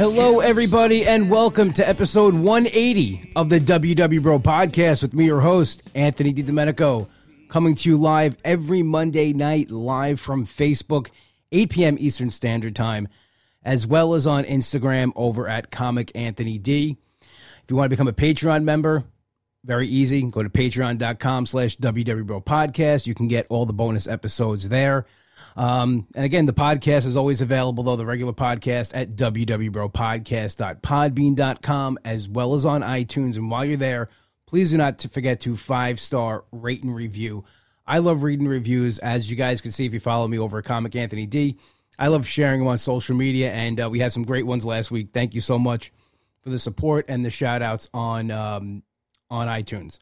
Hello, everybody, and welcome to episode 180 of the WW Bro podcast with me, your host, Anthony DiDomenico, coming to you live every Monday night, live from Facebook, 8 p.m. Eastern Standard Time, as well as on Instagram over at Comic Anthony D. If you want to become a Patreon member, very easy. Go to patreon.com slash WW Bro podcast. You can get all the bonus episodes there. Um, and again, the podcast is always available, though, the regular podcast at www.podcast.podbean.com as well as on iTunes. And while you're there, please do not forget to five star rate and review. I love reading reviews, as you guys can see if you follow me over at Comic Anthony D. I love sharing them on social media, and uh, we had some great ones last week. Thank you so much for the support and the shout outs on um, on iTunes.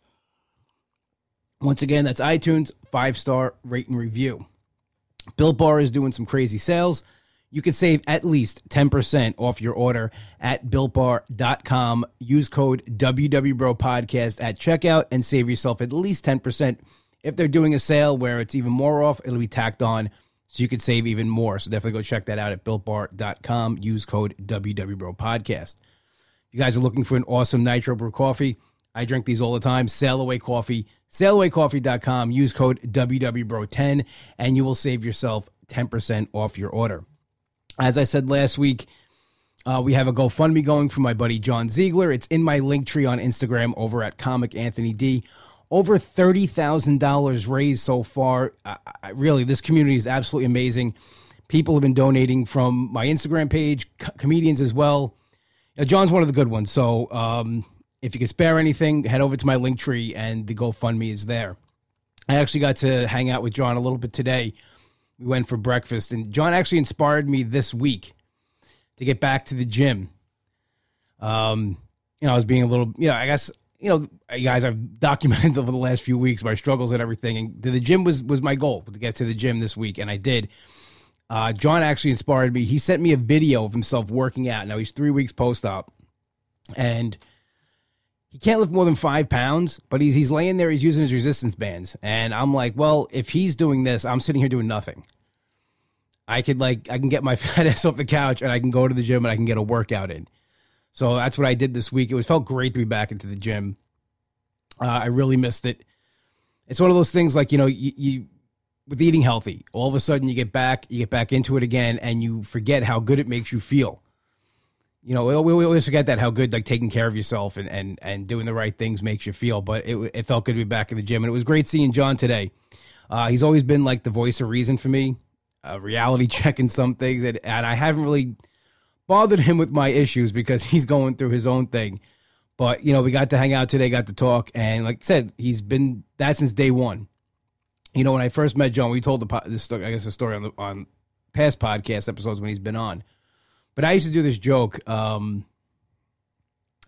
Once again, that's iTunes, five star rate and review. Built Bar is doing some crazy sales. You can save at least 10% off your order at builtbar.com. Use code WWBROPodcast at checkout and save yourself at least 10%. If they're doing a sale where it's even more off, it'll be tacked on so you could save even more. So definitely go check that out at builtbar.com. Use code WWBROPodcast. If you guys are looking for an awesome Nitro Brew coffee, I drink these all the time. Sail Away Coffee, sailawaycoffee.com. Use code WWBRO10 and you will save yourself 10% off your order. As I said last week, uh, we have a GoFundMe going for my buddy John Ziegler. It's in my link tree on Instagram over at Comic Anthony D. Over $30,000 raised so far. I, I, really, this community is absolutely amazing. People have been donating from my Instagram page, co- comedians as well. Uh, John's one of the good ones. So, um, if you can spare anything, head over to my link tree and the GoFundMe is there. I actually got to hang out with John a little bit today. We went for breakfast, and John actually inspired me this week to get back to the gym. Um, you know, I was being a little, you know, I guess, you know, guys, I've documented over the last few weeks my struggles and everything, and the gym was was my goal to get to the gym this week, and I did. Uh, John actually inspired me. He sent me a video of himself working out. Now he's three weeks post op, and he can't lift more than five pounds, but he's he's laying there, he's using his resistance bands. And I'm like, well, if he's doing this, I'm sitting here doing nothing. I could like I can get my fat ass off the couch and I can go to the gym and I can get a workout in. So that's what I did this week. It was felt great to be back into the gym. Uh, I really missed it. It's one of those things like you know you, you with eating healthy. All of a sudden you get back, you get back into it again, and you forget how good it makes you feel you know, we, we always forget that how good like taking care of yourself and and and doing the right things makes you feel. But it it felt good to be back in the gym, and it was great seeing John today. Uh, he's always been like the voice of reason for me, uh, reality checking some things, and, and I haven't really bothered him with my issues because he's going through his own thing. But you know, we got to hang out today, got to talk, and like I said, he's been that since day one. You know, when I first met John, we told the this I guess the story on the on past podcast episodes when he's been on but I used to do this joke um,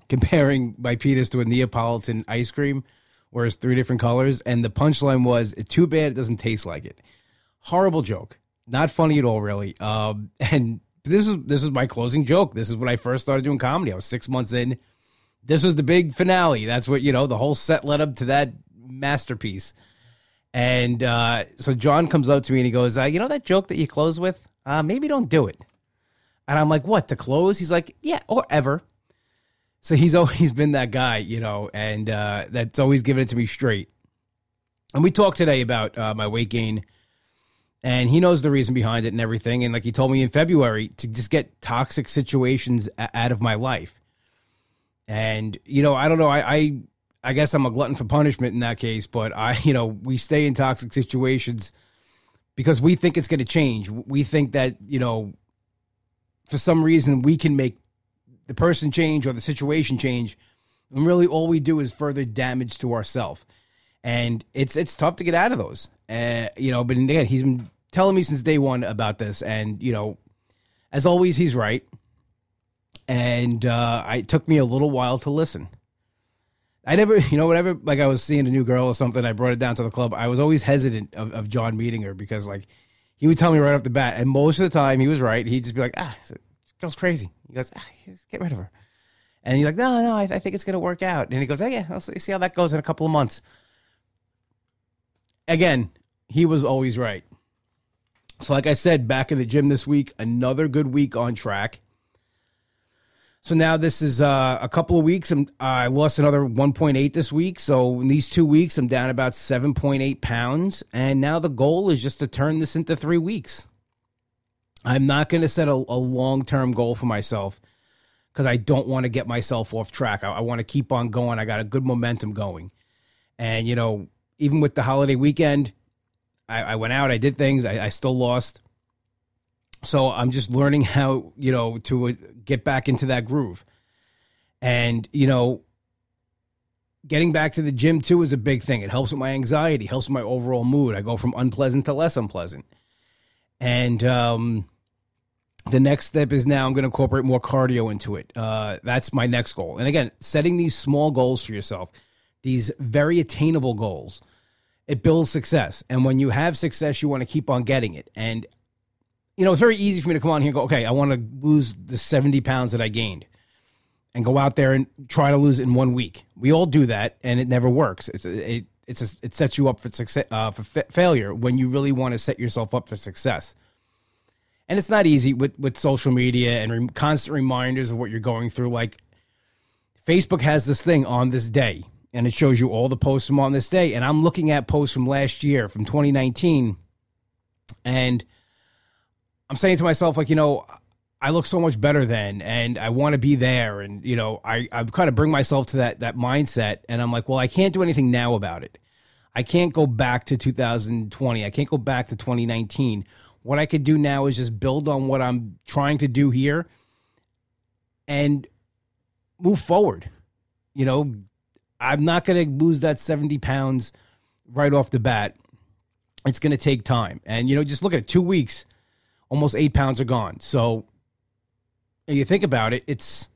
comparing my penis to a Neapolitan ice cream, where it's three different colors. And the punchline was, too bad it doesn't taste like it. Horrible joke. Not funny at all, really. Um, and this is this is my closing joke. This is when I first started doing comedy. I was six months in. This was the big finale. That's what you know. The whole set led up to that masterpiece. And uh, so John comes up to me and he goes, uh, "You know that joke that you close with? Uh, maybe don't do it." And I'm like, what, to close? He's like, yeah, or ever. So he's always been that guy, you know, and uh, that's always given it to me straight. And we talked today about uh, my weight gain, and he knows the reason behind it and everything. And like he told me in February to just get toxic situations out of my life. And you know, I don't know, I, I I guess I'm a glutton for punishment in that case, but I, you know, we stay in toxic situations because we think it's going to change. We think that you know for some reason we can make the person change or the situation change. And really all we do is further damage to ourselves and it's it's tough to get out of those. Uh, you know but again he's been telling me since day one about this. And you know as always he's right. And uh, it took me a little while to listen. I never you know whenever like i was seeing a new girl or something i brought it down to the club i was always hesitant of, of john meeting her because like he would tell me right off the bat, and most of the time he was right. He'd just be like, "Ah, this girl's crazy." He goes, ah, "Get rid of her," and he's like, "No, no, I, I think it's going to work out." And he goes, "Oh yeah, I'll see how that goes in a couple of months." Again, he was always right. So, like I said, back in the gym this week, another good week on track. So now this is uh, a couple of weeks. I'm, I lost another 1.8 this week. So in these two weeks, I'm down about 7.8 pounds. And now the goal is just to turn this into three weeks. I'm not going to set a, a long term goal for myself because I don't want to get myself off track. I, I want to keep on going. I got a good momentum going. And, you know, even with the holiday weekend, I, I went out, I did things, I, I still lost. So I'm just learning how, you know, to uh, get back into that groove. And, you know, getting back to the gym too is a big thing. It helps with my anxiety, helps with my overall mood. I go from unpleasant to less unpleasant. And um, the next step is now I'm going to incorporate more cardio into it. Uh, that's my next goal. And again, setting these small goals for yourself, these very attainable goals, it builds success. And when you have success, you want to keep on getting it. And, you know, it's very easy for me to come on here and go, okay, I want to lose the 70 pounds that I gained and go out there and try to lose it in one week. We all do that, and it never works. It's it it's a, it sets you up for success uh, for fa- failure when you really want to set yourself up for success. And it's not easy with with social media and re- constant reminders of what you're going through. Like Facebook has this thing on this day, and it shows you all the posts from on this day. And I'm looking at posts from last year, from 2019, and I'm saying to myself, like, you know, I look so much better then and I want to be there and you know I I kind of bring myself to that that mindset and I'm like well I can't do anything now about it. I can't go back to 2020. I can't go back to 2019. What I could do now is just build on what I'm trying to do here and move forward. You know, I'm not going to lose that 70 pounds right off the bat. It's going to take time. And, you know, just look at it two weeks, almost eight pounds are gone. So you think about it, it's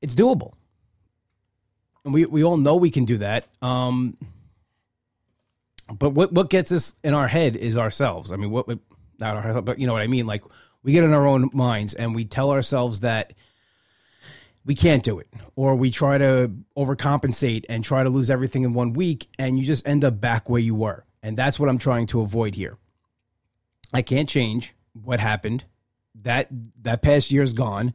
it's doable, and we we all know we can do that. Um, but what what gets us in our head is ourselves. I mean, what not our but you know what I mean. Like we get in our own minds and we tell ourselves that we can't do it, or we try to overcompensate and try to lose everything in one week, and you just end up back where you were. And that's what I'm trying to avoid here. I can't change what happened that that past year's gone.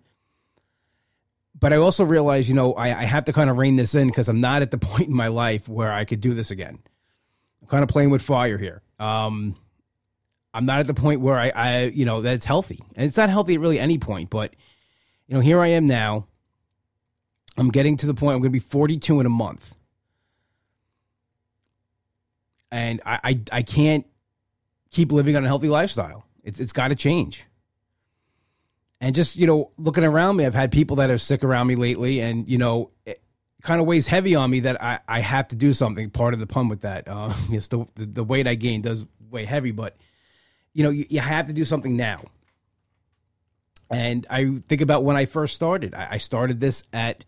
But I also realize, you know, I, I have to kind of rein this in because I'm not at the point in my life where I could do this again. I'm kind of playing with fire here. Um, I'm not at the point where I, I, you know, that's healthy, and it's not healthy at really any point. But you know, here I am now. I'm getting to the point. I'm going to be 42 in a month, and I, I, I can't keep living on a healthy lifestyle. It's, it's got to change. And just you know looking around me i've had people that are sick around me lately and you know it kind of weighs heavy on me that i, I have to do something. Part of the pun with that uh, yes the, the, the weight i gain does weigh heavy but you know you, you, have to do something now. And i think about when i first started. I, I started this at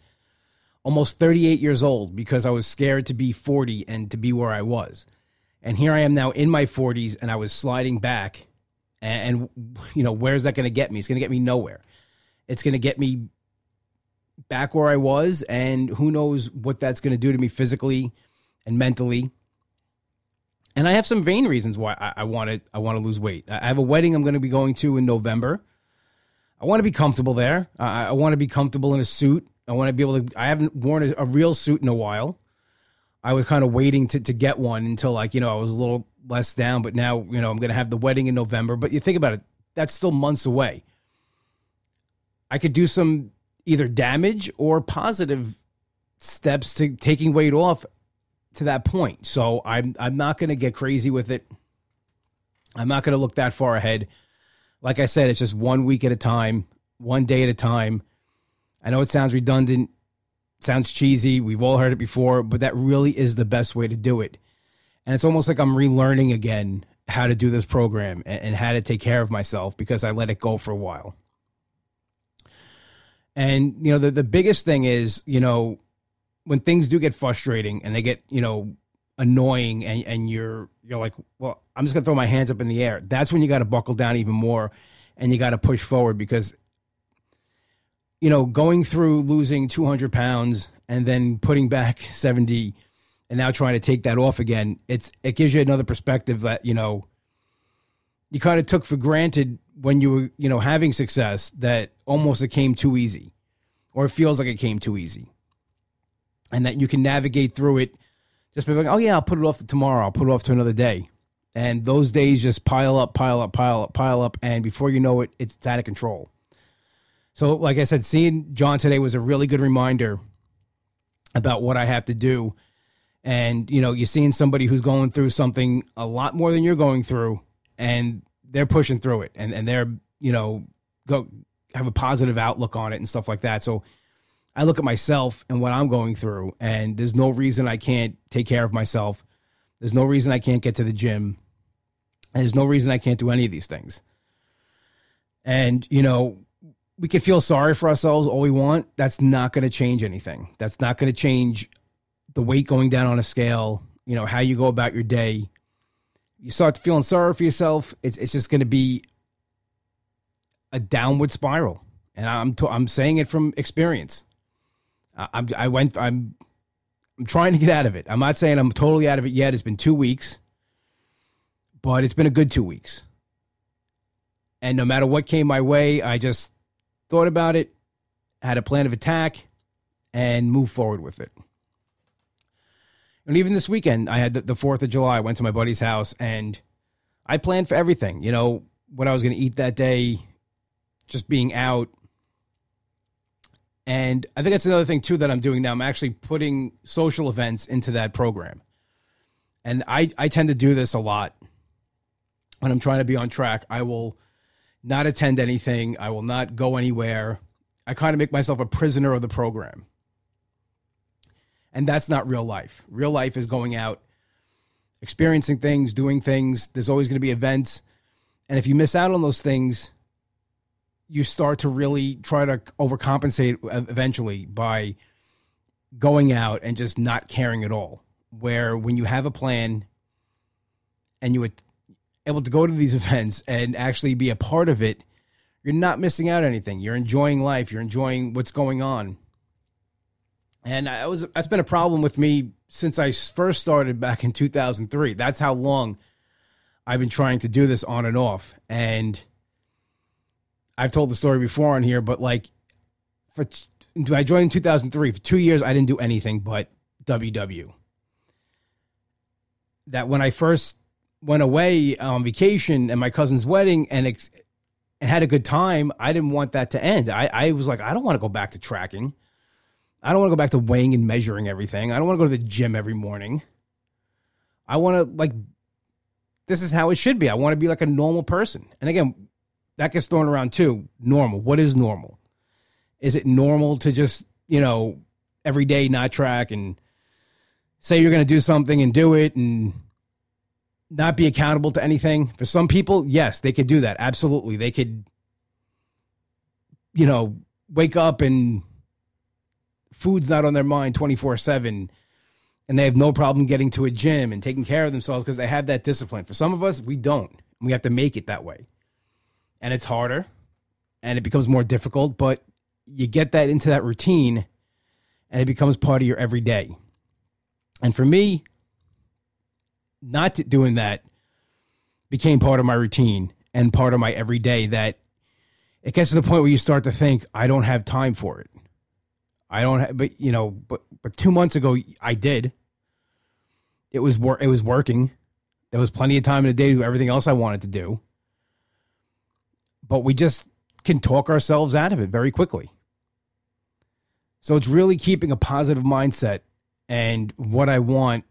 almost 38 years old because i was scared to be 40 and to be where i was. And here i am now in my 40s and i was sliding back and, and you know, where's that going to get me? It's going to get me nowhere. It's going to get me back where I was, and who knows what that's going to do to me physically and mentally. And I have some vain reasons why I want to I want to lose weight. I have a wedding I'm going to be going to in November. I want to be comfortable there. I, I want to be comfortable in a suit. I want to be able to. I haven't worn a, a real suit in a while. I was kind of waiting to, to get one until like you know I was a little less down, but now, you know, I'm going to have the wedding in November. But you think about it, that's still months away. I could do some either damage or positive steps to taking weight off to that point. So I'm I'm not going to get crazy with it. I'm not going to look that far ahead. Like I said, it's just one week at a time, one day at a time. I know it sounds redundant, sounds cheesy. We've all heard it before, but that really is the best way to do it and it's almost like I'm relearning again how to do this program and, and how to take care of myself because I let it go for a while. And you know the the biggest thing is you know when things do get frustrating and they get you know annoying and and you're you're like well I'm just gonna throw my hands up in the air. That's when you got to buckle down even more and you got to push forward because you know going through losing 200 pounds and then putting back 70 and now trying to take that off again, it's it gives you another perspective that you know you kind of took for granted when you were you know having success that almost it came too easy, or it feels like it came too easy. And that you can navigate through it just by like, oh yeah, I'll put it off to tomorrow. I'll put it off to another day. And those days just pile up, pile up, pile up, pile up. And before you know it, it's out of control. So, like I said, seeing John today was a really good reminder about what I have to do. And, you know, you're seeing somebody who's going through something a lot more than you're going through, and they're pushing through it and, and they're, you know, go have a positive outlook on it and stuff like that. So I look at myself and what I'm going through, and there's no reason I can't take care of myself. There's no reason I can't get to the gym. And there's no reason I can't do any of these things. And, you know, we can feel sorry for ourselves all we want. That's not going to change anything. That's not going to change the weight going down on a scale, you know, how you go about your day. You start feeling sorry for yourself. It's, it's just going to be a downward spiral. And I'm, t- I'm saying it from experience. I, I'm, I went, I'm, I'm trying to get out of it. I'm not saying I'm totally out of it yet. It's been two weeks, but it's been a good two weeks. And no matter what came my way, I just thought about it, had a plan of attack, and moved forward with it. And even this weekend, I had the, 4th of July. I went to my buddy's house and I planned for everything. You know, what I was going to eat that day, just being out. And I think that's another thing, too, that I'm doing now. I'm actually putting social events into that program. And I, I tend to do this a lot when I'm trying to be on track. I will not attend anything. I will not go anywhere. I kind of make myself a prisoner of the program. And that's not real life. Real life is going out, experiencing things, doing things. There's always going to be events. And if you miss out on those things, you start to really try to overcompensate eventually by going out and just not caring at all. Where when you have a plan and you able to go to these events and actually be a part of it, you're not missing out on anything. You're enjoying life. You're enjoying what's going on. And I was that's been a problem with me since I first started back in 2003. That's how long I've been trying to do this on and off. And I've told the story before on here, but like for I joined in 2003. For 2 years I didn't do anything but WW. That when I first went away on vacation and my cousin's wedding and ex- and had a good time, I didn't want that to end. I, I was like, I don't want to go back to tracking. I don't want to go back to weighing and measuring everything. I don't want to go to the gym every morning. I want to like this is how it should be. I want to be like a normal person. And again, that gets thrown around too. Normal. What is normal? Is it normal to just, you know, every day not track and say you're going to do something and do it and not be accountable to anything. For some people, yes, they could do that. Absolutely. They could, you know, wake up and food's not on their mind 24 7 and they have no problem getting to a gym and taking care of themselves because they have that discipline. For some of us, we don't. We have to make it that way. And it's harder and it becomes more difficult, but you get that into that routine and it becomes part of your everyday. And for me, not doing that became part of my routine and part of my everyday that it gets to the point where you start to think I don't have time for it. I don't have, but you know, but but 2 months ago I did. It was wor- it was working. There was plenty of time in the day to do everything else I wanted to do. But we just can talk ourselves out of it very quickly. So it's really keeping a positive mindset and what I want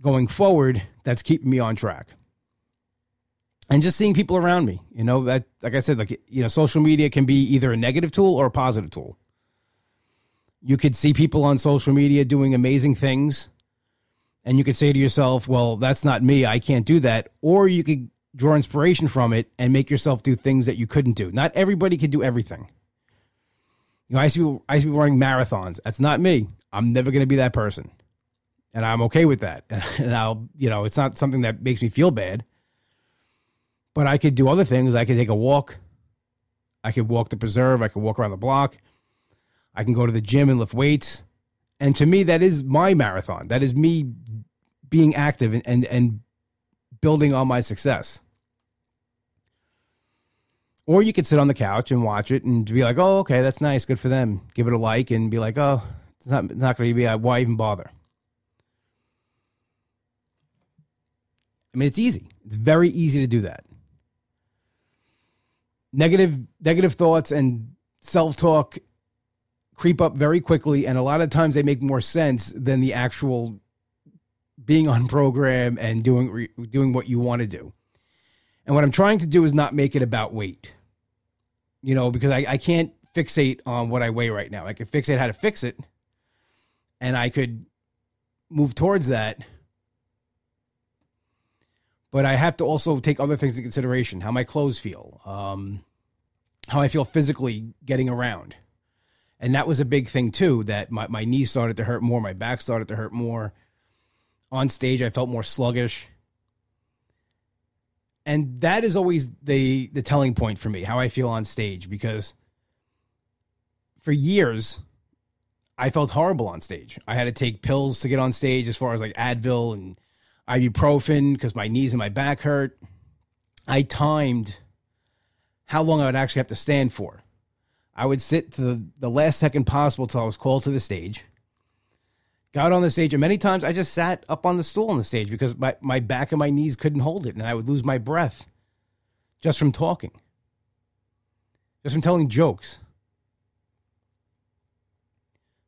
going forward that's keeping me on track. And just seeing people around me, you know, that like I said, like you know, social media can be either a negative tool or a positive tool. You could see people on social media doing amazing things, and you could say to yourself, "Well, that's not me. I can't do that." Or you could draw inspiration from it and make yourself do things that you couldn't do. Not everybody can do everything. You know, I see I see people running marathons. That's not me. I'm never going to be that person and I'm okay with that. And I'll, you know, it's not something that makes me feel bad. But I could do other things. I could take a walk. I could walk the preserve. I could walk around the block. I can go to the gym and lift weights. And to me, that is my marathon. That is me being active and, and, and building on my success. Or you could sit on the couch and watch it and be like, "Oh, okay, that's nice, good for them." Give it a like and be like, "Oh, it's not it's not going to be uh, why even bother." I mean, it's easy. It's very easy to do that. Negative negative thoughts and self-talk creep up very quickly and a lot of times they make more sense than the actual being on program and doing doing what you want to do. And what I'm trying to do is not make it about weight you know, because I, I can't fixate on what I weigh right now. I can fixate how to fix it, and I could move towards that. But I have to also take other things into consideration: how my clothes feel, um, how I feel physically getting around, and that was a big thing too. That my my knees started to hurt more, my back started to hurt more. On stage, I felt more sluggish and that is always the the telling point for me how I feel on stage because for years I felt horrible on stage. I had to take pills to get on stage as far as like Advil and ibuprofen because my knees and my back hurt. I timed how long I would actually have to stand for. I would sit to the, the last second possible till I was called to the stage got on the stage, and many times I just sat up on the stool on the stage because my, my back and my knees couldn't hold it, and I would lose my breath just from talking, just from telling jokes.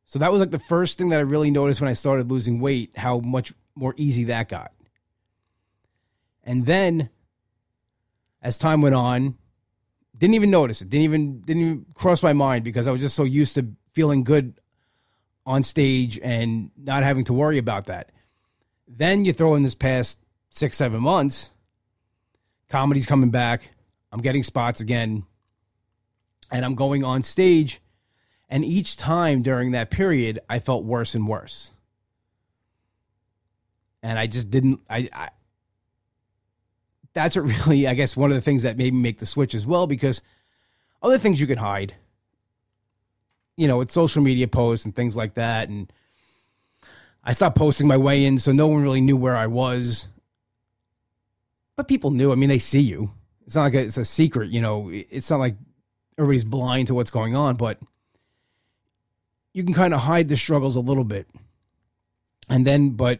So that was like the first thing that I really noticed when I started losing weight, how much more easy that got. And then as time went on, didn't even notice it. Didn't even didn't even cross my mind because I was just so used to feeling good on stage and not having to worry about that. Then you throw in this past six, seven months, comedy's coming back. I'm getting spots again. And I'm going on stage. And each time during that period, I felt worse and worse. And I just didn't, I, I that's what really, I guess, one of the things that made me make the switch as well, because other things you can hide you know, with social media posts and things like that. And I stopped posting my weigh in, so no one really knew where I was. But people knew. I mean, they see you. It's not like a, it's a secret, you know. It's not like everybody's blind to what's going on, but you can kind of hide the struggles a little bit. And then, but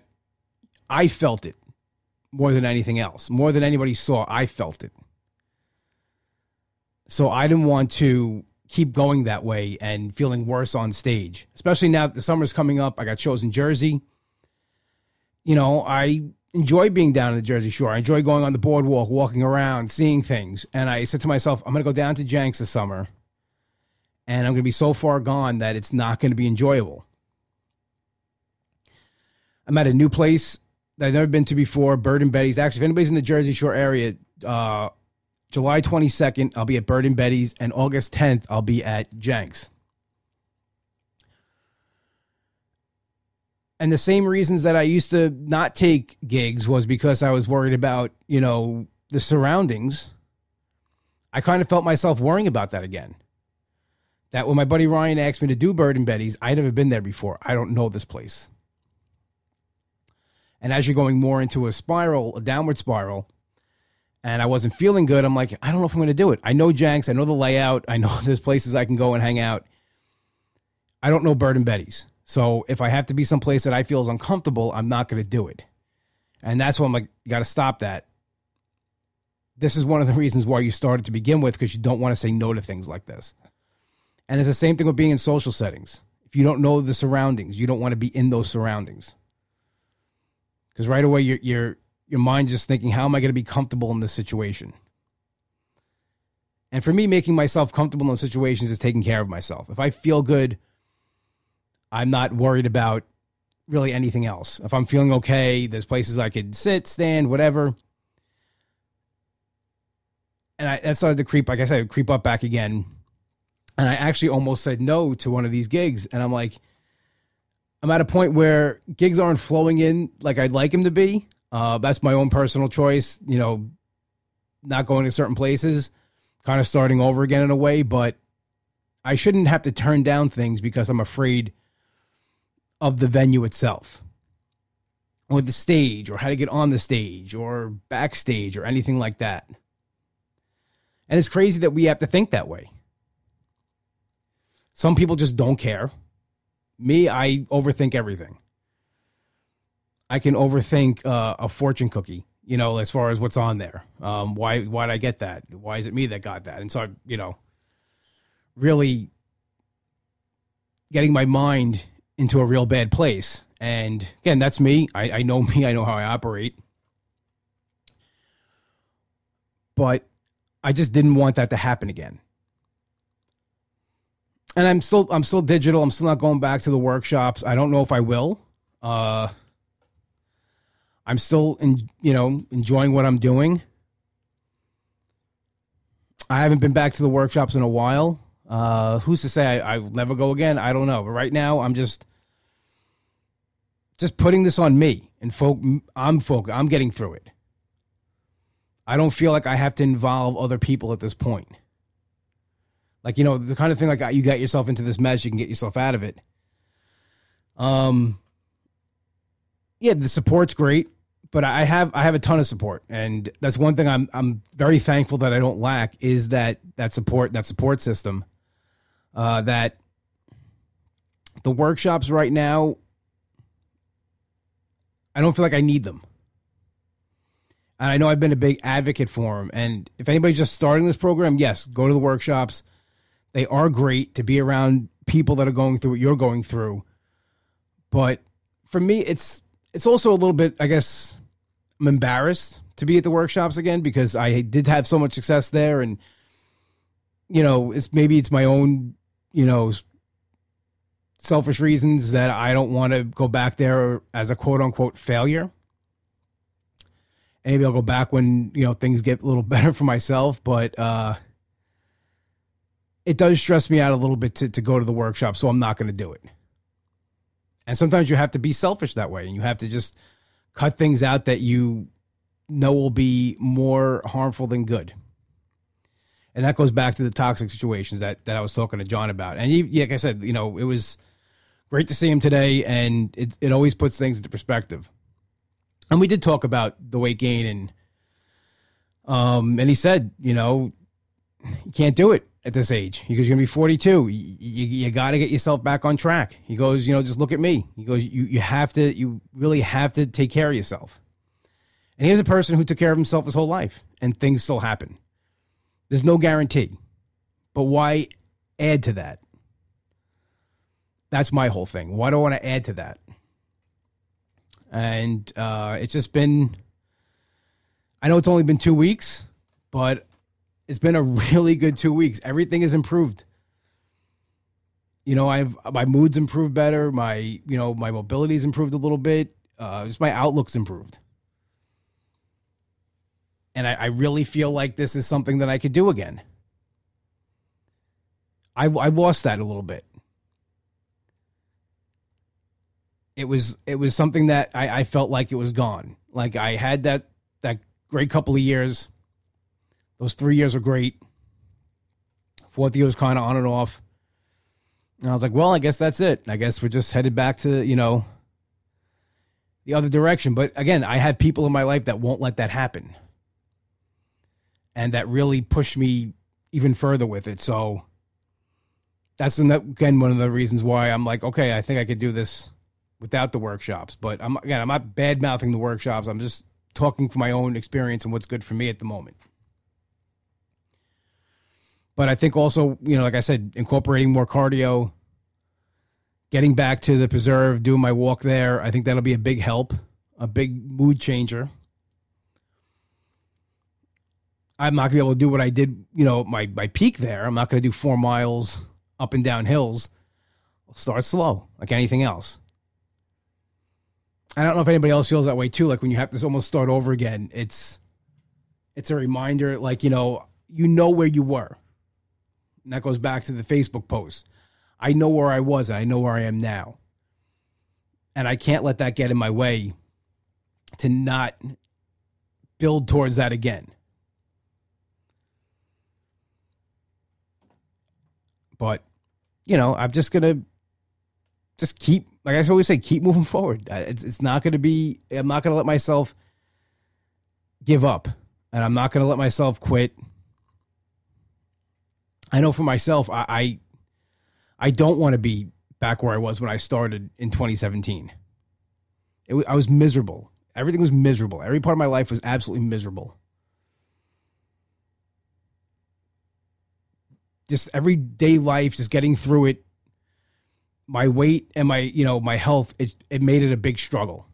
I felt it more than anything else. More than anybody saw, I felt it. So I didn't want to keep going that way and feeling worse on stage, especially now that the summer's coming up. I got shows in Jersey. You know, I enjoy being down in the Jersey Shore. I enjoy going on the boardwalk, walking around, seeing things. And I said to myself, I'm going to go down to Jenks this summer and I'm going to be so far gone that it's not going to be enjoyable. I'm at a new place I've never been to before, Bird and Betty's. Actually, if anybody's in the Jersey Shore area, uh, July 22nd, I'll be at Bird and Betty's, and August 10th, I'll be at Jenks. And the same reasons that I used to not take gigs was because I was worried about, you know, the surroundings. I kind of felt myself worrying about that again. That when my buddy Ryan asked me to do Bird and Betty's, I'd never been there before. I don't know this place. And as you're going more into a spiral, a downward spiral, and I wasn't feeling good, I'm like, I don't know if I'm going to do it. I know Jenks, I know the layout, I know there's places I can go and hang out. I don't know Bird and Betty's. So if I have to be someplace that I feel is uncomfortable, I'm not going to do it. And that's why I'm like, you got to stop that. This is one of the reasons why you started to begin with because you don't want to say no to things like this. And it's the same thing with being in social settings. If you don't know the surroundings, you don't want to be in those surroundings. Because right away you're you're your mind just thinking, how am I going to be comfortable in this situation? And for me, making myself comfortable in those situations is taking care of myself. If I feel good, I'm not worried about really anything else. If I'm feeling okay, there's places I could sit, stand, whatever. And I, that started to creep, like I said, creep up back again. And I actually almost said no to one of these gigs. And I'm like, I'm at a point where gigs aren't flowing in like I'd like them to be. Uh, that's my own personal choice. You know, not going to certain places, kind of starting over again in a way. But I shouldn't have to turn down things because I'm afraid of the venue itself, or the stage, or how to get on the stage, or backstage, or anything like that. And it's crazy that we have to think that way. Some people just don't care. Me, I overthink everything. I can overthink uh, a fortune cookie, you know, as far as what's on there. Um, why why did I get that? Why is it me that got that? And so I, you know, really getting my mind into a real bad place. And again, that's me. I, I know me. I know how I operate. But I just didn't want that to happen again. And I'm still I'm still digital. I'm still not going back to the workshops. I don't know if I will. Uh, I'm still in, you know enjoying what I'm doing. I haven't been back to the workshops in a while. Uh, who's to say I, will never go again? I don't know. But right now, I'm just just putting this on me and folk. I'm folk. I'm getting through it. I don't feel like I have to involve other people at this point. Like you know the kind of thing like you got yourself into this mess, you can get yourself out of it. Um. Yeah, the support's great, but I have I have a ton of support, and that's one thing I'm I'm very thankful that I don't lack is that that support that support system. Uh, that the workshops right now, I don't feel like I need them. And I know I've been a big advocate for them. And if anybody's just starting this program, yes, go to the workshops. They are great to be around people that are going through what you're going through. But for me, it's it's also a little bit, I guess, I'm embarrassed to be at the workshops again because I did have so much success there, and you know, it's maybe it's my own, you know, selfish reasons that I don't want to go back there as a quote unquote failure maybe I'll go back when you know things get a little better for myself. But uh, it does stress me out a little bit to to go to the workshop, so I'm not going to do it. And sometimes you have to be selfish that way, and you have to just cut things out that you know will be more harmful than good. And that goes back to the toxic situations that that I was talking to John about. And he, like I said, you know, it was great to see him today, and it it always puts things into perspective and we did talk about the weight gain and um and he said you know you can't do it at this age. Because you're gonna be 42 you, you, you got to get yourself back on track. He goes you know just look at me. He goes you, you have to you really have to take care of yourself. And here's a person who took care of himself his whole life and things still happen. There's no guarantee. But why add to that? That's my whole thing. Why do i want to add to that? And uh, it's just been. I know it's only been two weeks, but it's been a really good two weeks. Everything has improved. You know, I've my mood's improved better. My you know my mobility's improved a little bit. Uh, just my outlook's improved, and I, I really feel like this is something that I could do again. I I lost that a little bit. it was it was something that I, I felt like it was gone. Like I had that that great couple of years. Those three years were great. Fourth year was kind of on and off. And I was like, well, I guess that's it. I guess we're just headed back to, you know, the other direction. But again, I have people in my life that won't let that happen. And that really pushed me even further with it. So that's again one of the reasons why I'm like, okay, I think I could do this without the workshops. But I'm again, I'm not bad mouthing the workshops. I'm just talking from my own experience and what's good for me at the moment. But I think also, you know, like I said, incorporating more cardio, getting back to the preserve, doing my walk there, I think that'll be a big help, a big mood changer. I'm not gonna be able to do what I did, you know, my my peak there. I'm not gonna do four miles up and down hills. I'll start slow, like anything else. I don't know if anybody else feels that way too. Like when you have to almost start over again, it's it's a reminder. Like you know, you know where you were, and that goes back to the Facebook post. I know where I was. And I know where I am now, and I can't let that get in my way to not build towards that again. But you know, I'm just gonna just keep, like I always say, keep moving forward. It's it's not going to be. I'm not going to let myself give up, and I'm not going to let myself quit. I know for myself, I I, I don't want to be back where I was when I started in 2017. It I was miserable. Everything was miserable. Every part of my life was absolutely miserable. Just everyday life, just getting through it. My weight and my, you know, my health, it, it made it a big struggle.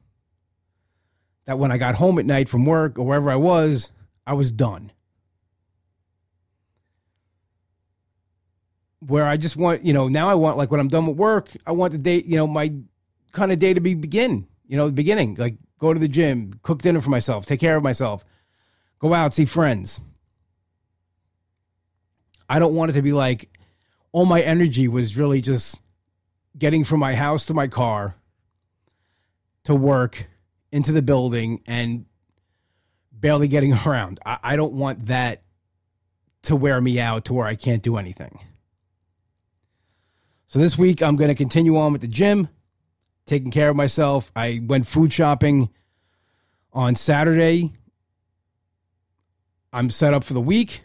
That when I got home at night from work or wherever I was, I was done. Where I just want, you know, now I want like when I'm done with work, I want the day, you know, my kind of day to be begin, you know, the beginning, like go to the gym, cook dinner for myself, take care of myself, go out, see friends. I don't want it to be like all my energy was really just getting from my house to my car to work into the building and barely getting around. I, I don't want that to wear me out to where I can't do anything. So this week I'm going to continue on with the gym, taking care of myself. I went food shopping on Saturday. I'm set up for the week.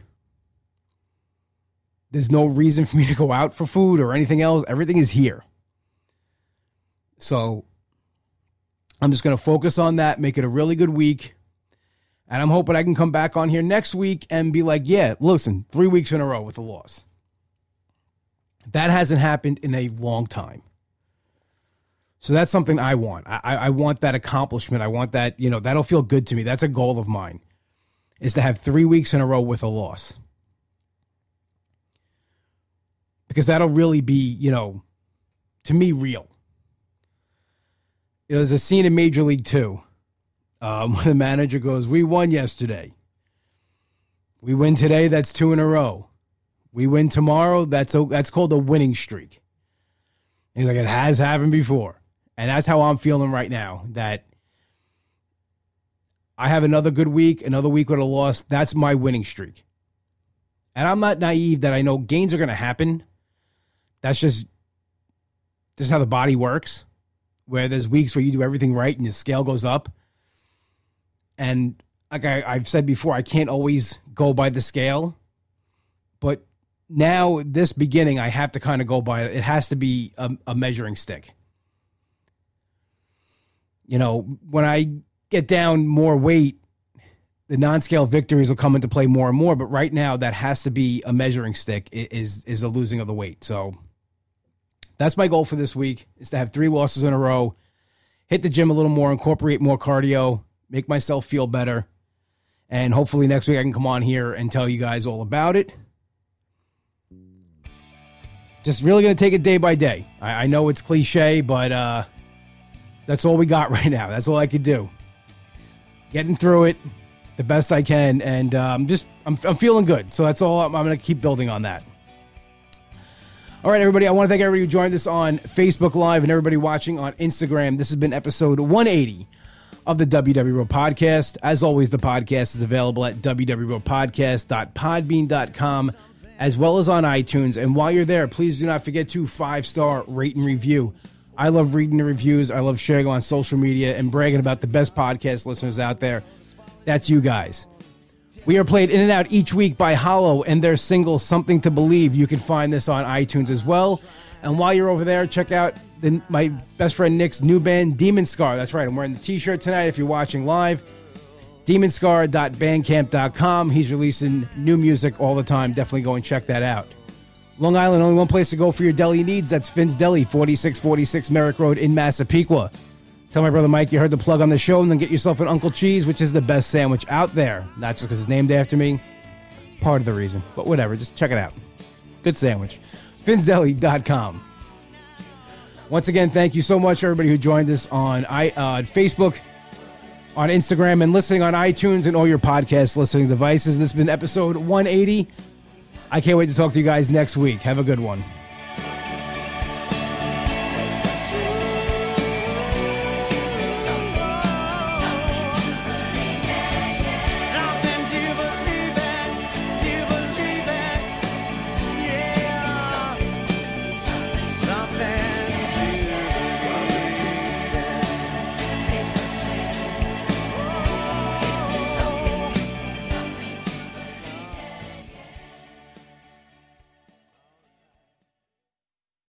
There's no reason for me to go out for food or anything else. Everything is here. So I'm just going to focus on that, make it a really good week. And I'm hoping I can come back on here next week and be like, yeah, listen, three weeks in a row with a loss. That hasn't happened in a long time. So that's something I want. I, I want that accomplishment. I want that, you know, that'll feel good to me. That's a goal of mine, is to have three weeks in a row with a loss. Because that'll really be, you know, to me, real. There's a scene in Major League Two um, where the manager goes, We won yesterday. We win today, that's two in a row. We win tomorrow. That's a, that's called a winning streak. he's like, it has happened before, and that's how I'm feeling right now. That I have another good week, another week with a loss. That's my winning streak. And I'm not naive that I know gains are going to happen. That's just just how the body works. Where there's weeks where you do everything right and the scale goes up. And like I, I've said before, I can't always go by the scale, but now this beginning, I have to kind of go by it. It has to be a, a measuring stick. You know, when I get down more weight, the non-scale victories will come into play more and more. But right now, that has to be a measuring stick. Is is a losing of the weight. So that's my goal for this week: is to have three losses in a row, hit the gym a little more, incorporate more cardio, make myself feel better, and hopefully next week I can come on here and tell you guys all about it just really going to take it day by day. I, I know it's cliche, but uh, that's all we got right now. That's all I could do. Getting through it the best I can, and um, just I'm, I'm feeling good. So that's all. I'm, I'm going to keep building on that. All right, everybody. I want to thank everybody who joined us on Facebook Live and everybody watching on Instagram. This has been episode 180 of the WW Podcast. As always, the podcast is available at www.podcast.podbean.com as well as on iTunes. And while you're there, please do not forget to five star rate and review. I love reading the reviews. I love sharing on social media and bragging about the best podcast listeners out there. That's you guys. We are played in and out each week by Hollow and their single Something to Believe. You can find this on iTunes as well. And while you're over there, check out the, my best friend Nick's new band, Demon Scar. That's right. I'm wearing the t shirt tonight if you're watching live demonscar.bandcamp.com. He's releasing new music all the time. Definitely go and check that out. Long Island, only one place to go for your deli needs. That's Finn's Deli, 4646 Merrick Road in Massapequa. Tell my brother Mike you heard the plug on the show, and then get yourself an Uncle Cheese, which is the best sandwich out there. Not just because it's named after me, part of the reason, but whatever. Just check it out. Good sandwich. Finn'sDeli.com. Once again, thank you so much, everybody who joined us on I, uh, Facebook, on Instagram and listening on iTunes and all your podcast listening devices. This has been episode 180. I can't wait to talk to you guys next week. Have a good one.